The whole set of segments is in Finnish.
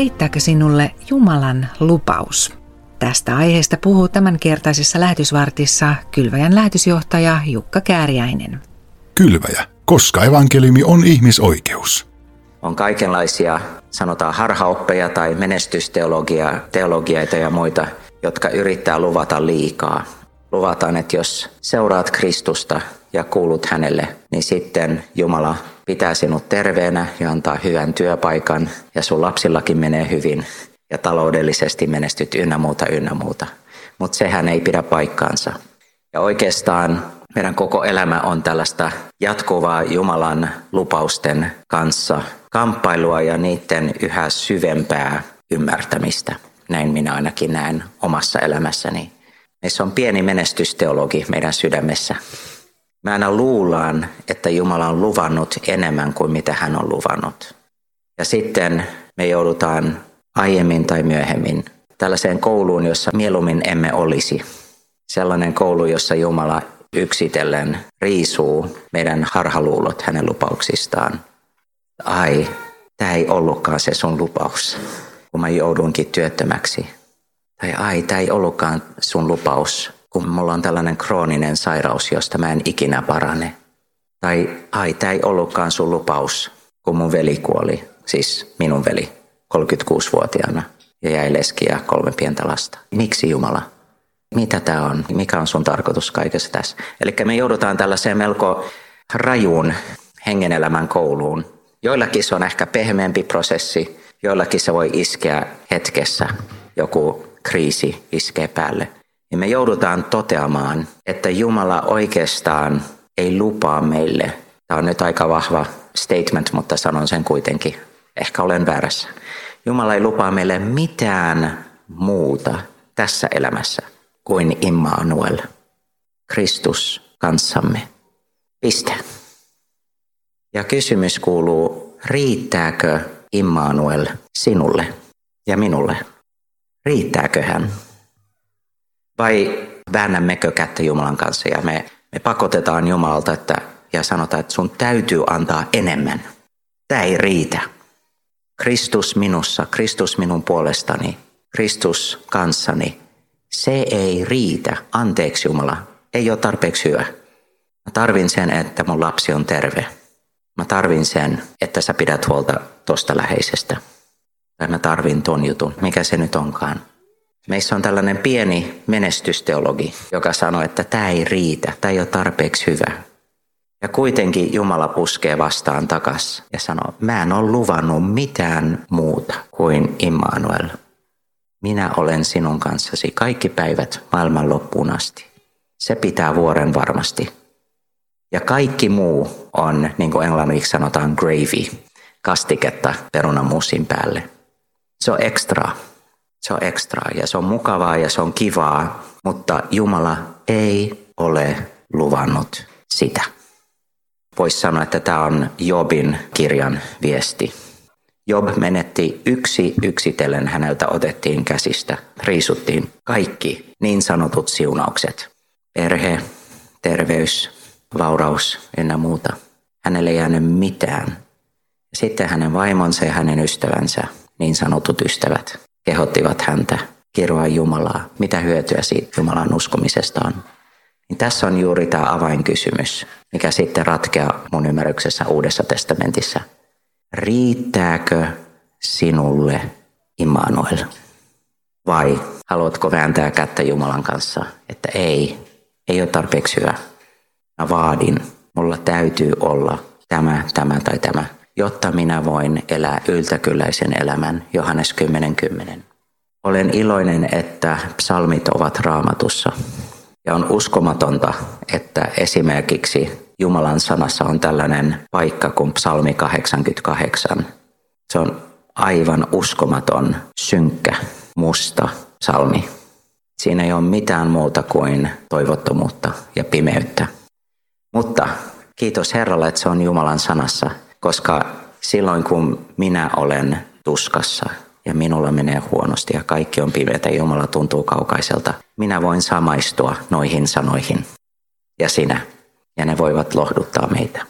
Riittääkö sinulle Jumalan lupaus? Tästä aiheesta puhuu tämänkertaisessa lähetysvartissa kylväjän lähetysjohtaja Jukka Kääriäinen. Kylväjä, koska evankeliumi on ihmisoikeus. On kaikenlaisia, sanotaan harhaoppeja tai menestysteologia, teologioita ja muita, jotka yrittää luvata liikaa. Luvataan, että jos seuraat Kristusta ja kuulut hänelle, niin sitten Jumala pitää sinut terveenä ja antaa hyvän työpaikan ja sun lapsillakin menee hyvin ja taloudellisesti menestyt ynnä muuta ynnä muuta. Mutta sehän ei pidä paikkaansa. Ja oikeastaan meidän koko elämä on tällaista jatkuvaa Jumalan lupausten kanssa kamppailua ja niiden yhä syvempää ymmärtämistä. Näin minä ainakin näen omassa elämässäni. Meissä on pieni menestysteologi meidän sydämessä. Me aina luullaan, että Jumala on luvannut enemmän kuin mitä hän on luvannut. Ja sitten me joudutaan aiemmin tai myöhemmin tällaiseen kouluun, jossa mieluummin emme olisi. Sellainen koulu, jossa Jumala yksitellen riisuu meidän harhaluulot hänen lupauksistaan. Ai, tämä ei ollutkaan se sun lupaus, kun mä joudunkin työttömäksi. Tai ai, tämä ei ollutkaan sun lupaus, kun mulla on tällainen krooninen sairaus, josta mä en ikinä parane. Tai ai, tämä ei ollutkaan sun lupaus, kun mun veli kuoli, siis minun veli, 36-vuotiaana ja jäi leski ja kolme pientä lasta. Miksi Jumala? Mitä tämä on? Mikä on sun tarkoitus kaikessa tässä? Eli me joudutaan tällaiseen melko rajuun hengenelämän kouluun. Joillakin se on ehkä pehmeämpi prosessi, joillakin se voi iskeä hetkessä, joku kriisi iskee päälle. Ja me joudutaan toteamaan, että Jumala oikeastaan ei lupaa meille. Tämä on nyt aika vahva statement, mutta sanon sen kuitenkin. Ehkä olen väärässä. Jumala ei lupaa meille mitään muuta tässä elämässä kuin Immanuel, Kristus kanssamme. Piste. Ja kysymys kuuluu, riittääkö Immanuel sinulle ja minulle? Riittääkö hän? Vai väännämmekö kättä Jumalan kanssa ja me, me pakotetaan Jumalalta että, ja sanotaan, että sun täytyy antaa enemmän. Tämä ei riitä. Kristus minussa, Kristus minun puolestani, Kristus kanssani, se ei riitä. Anteeksi Jumala, ei ole tarpeeksi hyvä. Mä tarvin sen, että mun lapsi on terve. Mä tarvin sen, että sä pidät huolta tosta läheisestä. Tai mä tarvin ton jutun, mikä se nyt onkaan. Meissä on tällainen pieni menestysteologi, joka sanoo, että tämä ei riitä, tämä ei ole tarpeeksi hyvä. Ja kuitenkin Jumala puskee vastaan takas ja sanoo, mä en ole luvannut mitään muuta kuin Immanuel. Minä olen sinun kanssasi kaikki päivät maailman loppuun asti. Se pitää vuoren varmasti. Ja kaikki muu on, niin kuin englanniksi sanotaan, gravy, kastiketta perunamuusin päälle. Se on ekstra. Se on ekstra ja se on mukavaa ja se on kivaa, mutta Jumala ei ole luvannut sitä. Voisi sanoa, että tämä on Jobin kirjan viesti. Job menetti yksi yksitellen, häneltä otettiin käsistä, riisuttiin kaikki niin sanotut siunaukset. Perhe, terveys, vauraus ynnä muuta. Hänelle ei jäänyt mitään. Sitten hänen vaimonsa ja hänen ystävänsä, niin sanotut ystävät, kehottivat häntä kiroa Jumalaa. Mitä hyötyä siitä Jumalan uskomisesta on? Niin tässä on juuri tämä avainkysymys, mikä sitten ratkeaa mun ymmärryksessä Uudessa testamentissa. Riittääkö sinulle Immanuel? Vai haluatko vääntää kättä Jumalan kanssa, että ei, ei ole tarpeeksi hyvä. Mä vaadin, mulla täytyy olla tämä, tämä tai tämä, jotta minä voin elää yltäkylläisen elämän. Johannes 10.10. Olen iloinen, että psalmit ovat raamatussa. Ja on uskomatonta, että esimerkiksi Jumalan sanassa on tällainen paikka kuin psalmi 88. Se on aivan uskomaton, synkkä, musta psalmi. Siinä ei ole mitään muuta kuin toivottomuutta ja pimeyttä. Mutta kiitos Herralle, että se on Jumalan sanassa, koska silloin kun minä olen tuskassa ja minulla menee huonosti ja kaikki on pimeätä Jumala tuntuu kaukaiselta, minä voin samaistua noihin sanoihin. Ja sinä. Ja ne voivat lohduttaa meitä.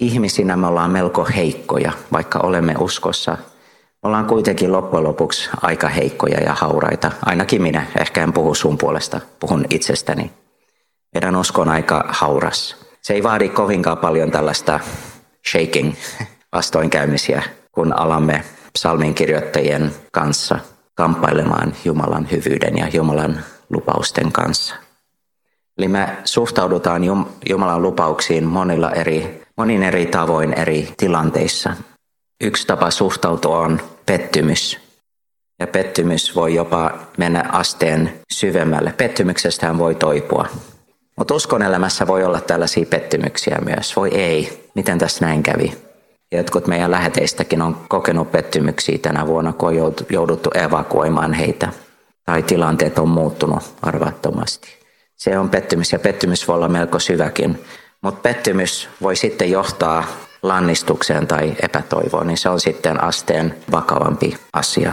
Ihmisinä me ollaan melko heikkoja, vaikka olemme uskossa. Me ollaan kuitenkin loppujen lopuksi aika heikkoja ja hauraita. Ainakin minä, ehkä en puhu sun puolesta, puhun itsestäni. Meidän usko on aika hauras. Se ei vaadi kovinkaan paljon tällaista shaking vastoinkäymisiä, kun alamme psalminkirjoittajien kanssa kamppailemaan Jumalan hyvyyden ja Jumalan lupausten kanssa. Eli me suhtaudutaan Jumalan lupauksiin monilla eri, monin eri tavoin eri tilanteissa. Yksi tapa suhtautua on pettymys. Ja pettymys voi jopa mennä asteen syvemmälle. Pettymyksestä voi toipua. Mutta uskon elämässä voi olla tällaisia pettymyksiä myös. Voi ei, miten tässä näin kävi. Jotkut meidän läheteistäkin on kokenut pettymyksiä tänä vuonna, kun on jouduttu evakuoimaan heitä. Tai tilanteet on muuttunut arvattomasti. Se on pettymys ja pettymys voi olla melko syväkin. Mutta pettymys voi sitten johtaa lannistukseen tai epätoivoon, niin se on sitten asteen vakavampi asia.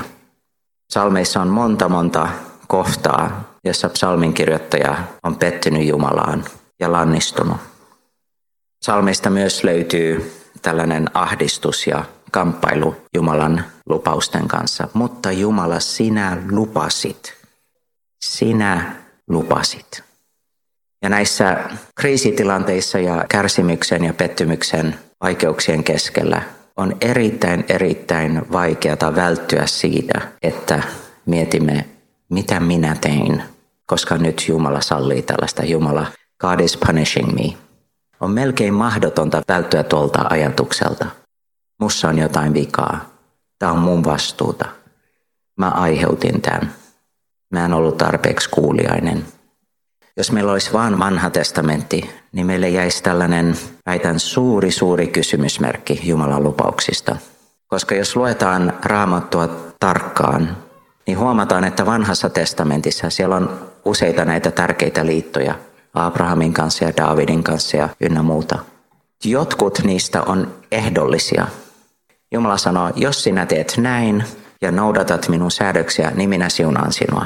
Salmeissa on monta monta kohtaa, jossa psalminkirjoittaja on pettynyt Jumalaan ja lannistunut. Salmeista myös löytyy tällainen ahdistus ja kamppailu Jumalan lupausten kanssa. Mutta Jumala, sinä lupasit. Sinä lupasit. Ja näissä kriisitilanteissa ja kärsimyksen ja pettymyksen vaikeuksien keskellä on erittäin, erittäin vaikeata välttyä siitä, että mietimme, mitä minä tein, koska nyt Jumala sallii tällaista. Jumala, God is punishing me. On melkein mahdotonta välttyä tuolta ajatukselta. Mussa on jotain vikaa. Tämä on mun vastuuta. Mä aiheutin tämän. Mä en ollut tarpeeksi kuuliainen. Jos meillä olisi vain vanha testamentti, niin meille jäisi tällainen, väitän, suuri, suuri kysymysmerkki Jumalan lupauksista. Koska jos luetaan raamattua tarkkaan, niin huomataan, että vanhassa testamentissa siellä on useita näitä tärkeitä liittoja Abrahamin kanssa ja Davidin kanssa ja ynnä muuta. Jotkut niistä on ehdollisia. Jumala sanoo, jos sinä teet näin ja noudatat minun säädöksiä, niin minä siunaan sinua.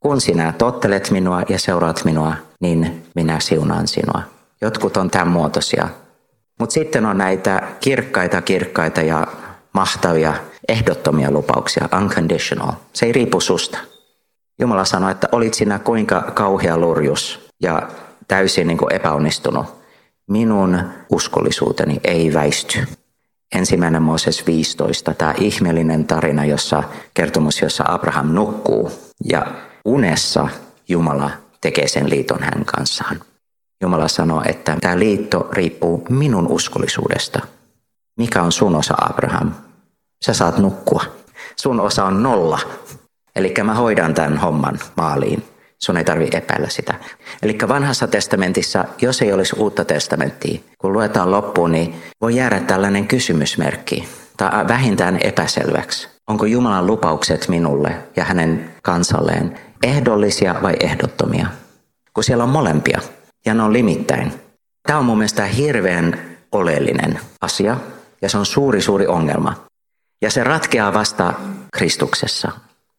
Kun sinä tottelet minua ja seuraat minua, niin minä siunaan sinua. Jotkut on tämän muotoisia. Mutta sitten on näitä kirkkaita, kirkkaita ja mahtavia, ehdottomia lupauksia, unconditional. Se ei riipu susta. Jumala sanoi, että olit sinä kuinka kauhea lurjus ja täysin niin epäonnistunut. Minun uskollisuuteni ei väisty. Ensimmäinen Mooses 15, tämä ihmeellinen tarina, jossa kertomus, jossa Abraham nukkuu ja unessa Jumala tekee sen liiton hän kanssaan. Jumala sanoo, että tämä liitto riippuu minun uskollisuudesta. Mikä on sun osa, Abraham? Sä saat nukkua. Sun osa on nolla. Eli mä hoidan tämän homman maaliin. Sun ei tarvi epäillä sitä. Eli vanhassa testamentissa, jos ei olisi uutta testamenttia, kun luetaan loppuun, niin voi jäädä tällainen kysymysmerkki tai vähintään epäselväksi. Onko Jumalan lupaukset minulle ja hänen kansalleen ehdollisia vai ehdottomia? Kun siellä on molempia ja ne on limittäin. Tämä on mun mielestä hirveän oleellinen asia ja se on suuri suuri ongelma. Ja se ratkeaa vasta Kristuksessa.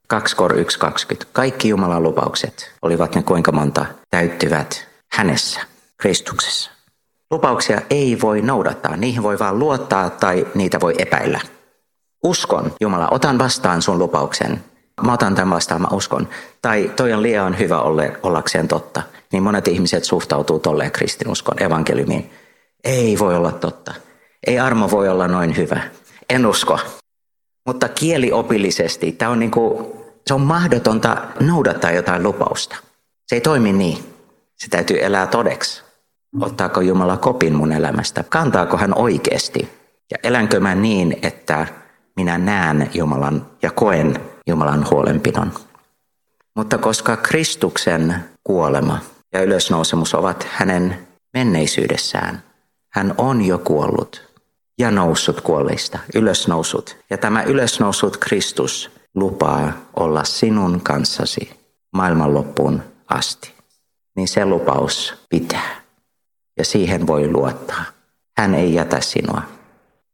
2 kor 1, 20. Kaikki Jumalan lupaukset, olivat ne kuinka monta, täyttyvät hänessä, Kristuksessa. Lupauksia ei voi noudattaa, niihin voi vain luottaa tai niitä voi epäillä. Uskon, Jumala, otan vastaan sun lupauksen. Mä otan tämän vastaan, mä uskon. Tai toi on liian hyvä olle, ollakseen totta. Niin monet ihmiset suhtautuu tolleen kristinuskon evankeliumiin. Ei voi olla totta. Ei armo voi olla noin hyvä. En usko. Mutta kieliopillisesti tämä on, niinku, se on mahdotonta noudattaa jotain lupausta. Se ei toimi niin. Se täytyy elää todeksi. Ottaako Jumala kopin mun elämästä? Kantaako hän oikeasti? Ja elänkö mä niin, että minä näen Jumalan ja koen Jumalan huolenpidon? Mutta koska Kristuksen kuolema ja ylösnousemus ovat hänen menneisyydessään, hän on jo kuollut ja noussut kuolleista, ylösnousut. Ja tämä ylösnousut Kristus lupaa olla sinun kanssasi maailman loppuun asti. Niin se lupaus pitää. Ja siihen voi luottaa. Hän ei jätä sinua.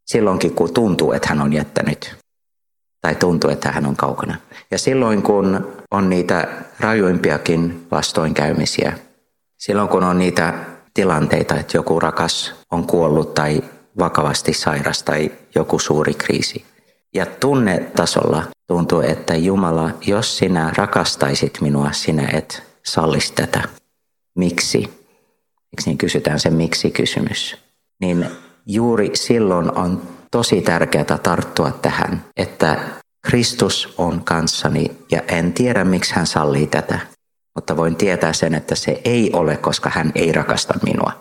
Silloinkin kun tuntuu, että hän on jättänyt. Tai tuntuu, että hän on kaukana. Ja silloin kun on niitä rajuimpiakin vastoinkäymisiä. Silloin kun on niitä tilanteita, että joku rakas on kuollut tai vakavasti sairas tai joku suuri kriisi, Ja tunnetasolla tuntuu, että Jumala, jos sinä rakastaisit minua, sinä et sallisi tätä. Miksi? Miksi niin kysytään se miksi-kysymys? Niin juuri silloin on tosi tärkeää tarttua tähän, että Kristus on kanssani ja en tiedä miksi hän sallii tätä, mutta voin tietää sen, että se ei ole, koska hän ei rakasta minua.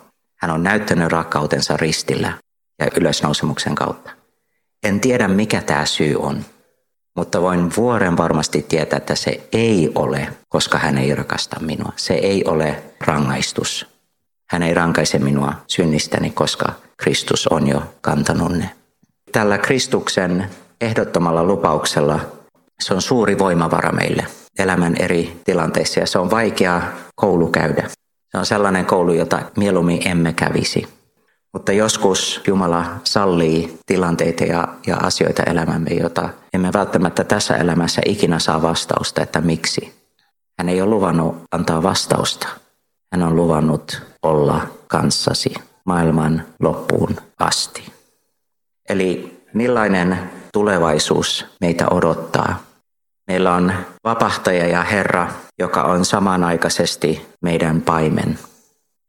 Hän on näyttänyt rakkautensa ristillä ja ylösnousemuksen kautta. En tiedä mikä tämä syy on, mutta voin vuoren varmasti tietää, että se ei ole, koska hän ei rakasta minua. Se ei ole rangaistus. Hän ei rankaise minua synnistäni, koska Kristus on jo kantanut ne. Tällä Kristuksen ehdottomalla lupauksella se on suuri voimavara meille elämän eri tilanteissa ja se on vaikea koulu käydä. Se on sellainen koulu, jota mieluummin emme kävisi. Mutta joskus Jumala sallii tilanteita ja, ja asioita elämämme, jota emme välttämättä tässä elämässä ikinä saa vastausta, että miksi. Hän ei ole luvannut antaa vastausta. Hän on luvannut olla kanssasi maailman loppuun asti. Eli millainen tulevaisuus meitä odottaa? Meillä on vapahtaja ja Herra, joka on samanaikaisesti meidän paimen.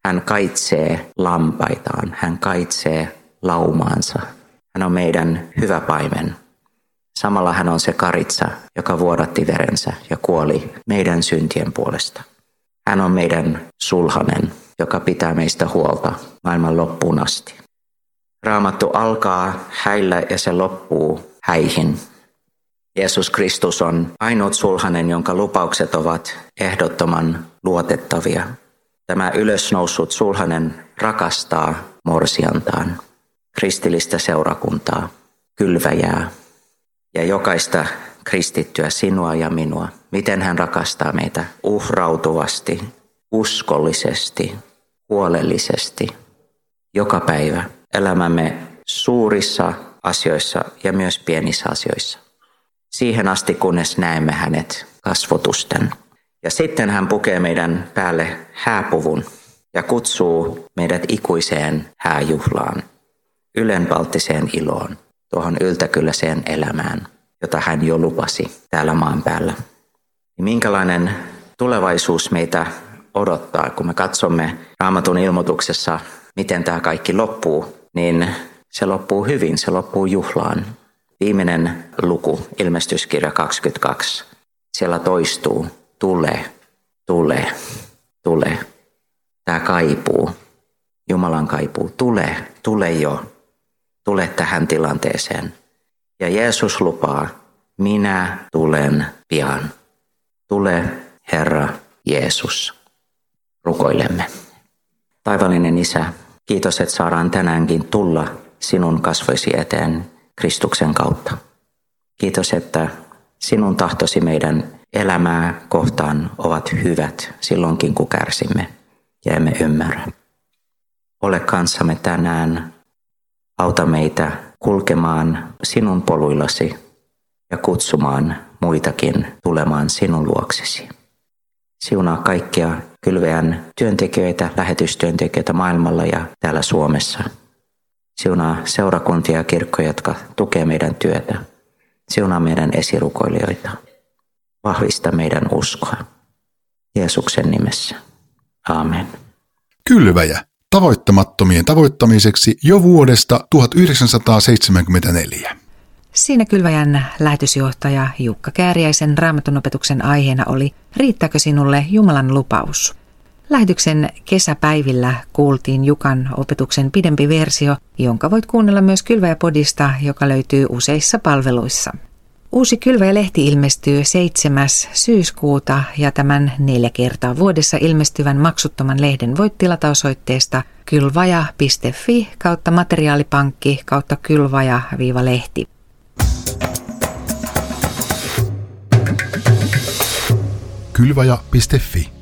Hän kaitsee lampaitaan, hän kaitsee laumaansa. Hän on meidän hyvä paimen. Samalla hän on se karitsa, joka vuodatti verensä ja kuoli meidän syntien puolesta. Hän on meidän sulhanen, joka pitää meistä huolta maailman loppuun asti. Raamattu alkaa häillä ja se loppuu häihin. Jeesus Kristus on ainut sulhanen, jonka lupaukset ovat ehdottoman luotettavia. Tämä ylösnoussut sulhanen rakastaa morsiantaan, kristillistä seurakuntaa, kylväjää ja jokaista kristittyä sinua ja minua. Miten hän rakastaa meitä uhrautuvasti, uskollisesti, huolellisesti, joka päivä elämämme suurissa asioissa ja myös pienissä asioissa. Siihen asti, kunnes näemme hänet kasvotusten. Ja sitten hän pukee meidän päälle hääpuvun ja kutsuu meidät ikuiseen hääjuhlaan, ylenpalttiseen iloon, tuohon yltäkylläiseen elämään, jota hän jo lupasi täällä maan päällä. Niin minkälainen tulevaisuus meitä odottaa, kun me katsomme raamatun ilmoituksessa, miten tämä kaikki loppuu, niin se loppuu hyvin, se loppuu juhlaan. Viimeinen luku, ilmestyskirja 22, siellä toistuu, tule, tule, tule. Tämä kaipuu, Jumalan kaipuu, tule, tule jo, tule tähän tilanteeseen. Ja Jeesus lupaa, minä tulen pian. Tule, Herra Jeesus. Rukoilemme. Taivallinen Isä, kiitos, että saadaan tänäänkin tulla sinun kasvoisi eteen Kristuksen kautta. Kiitos, että sinun tahtosi meidän elämää kohtaan ovat hyvät silloinkin, kun kärsimme ja emme ymmärrä. Ole kanssamme tänään, auta meitä kulkemaan sinun poluillasi ja kutsumaan muitakin tulemaan sinun luoksesi. Siunaa kaikkia kylveän työntekijöitä, lähetystyöntekijöitä maailmalla ja täällä Suomessa. Siunaa seurakuntia ja kirkkoja, jotka tukee meidän työtä. Siunaa meidän esirukoilijoita. Vahvista meidän uskoa. Jeesuksen nimessä. Amen. Kylväjä. Tavoittamattomien tavoittamiseksi jo vuodesta 1974. Siinä Kylväjän lähetysjohtaja Jukka Kääriäisen raamatun opetuksen aiheena oli Riittääkö sinulle Jumalan lupaus? Lähetyksen kesäpäivillä kuultiin Jukan opetuksen pidempi versio, jonka voit kuunnella myös Kylväjä-podista, joka löytyy useissa palveluissa. Uusi Kylväjä-lehti ilmestyy 7. syyskuuta ja tämän neljä kertaa vuodessa ilmestyvän maksuttoman lehden voit tilata osoitteesta kylvaja.fi kautta materiaalipankki kautta kylvaja-lehti. Kylvaja.fi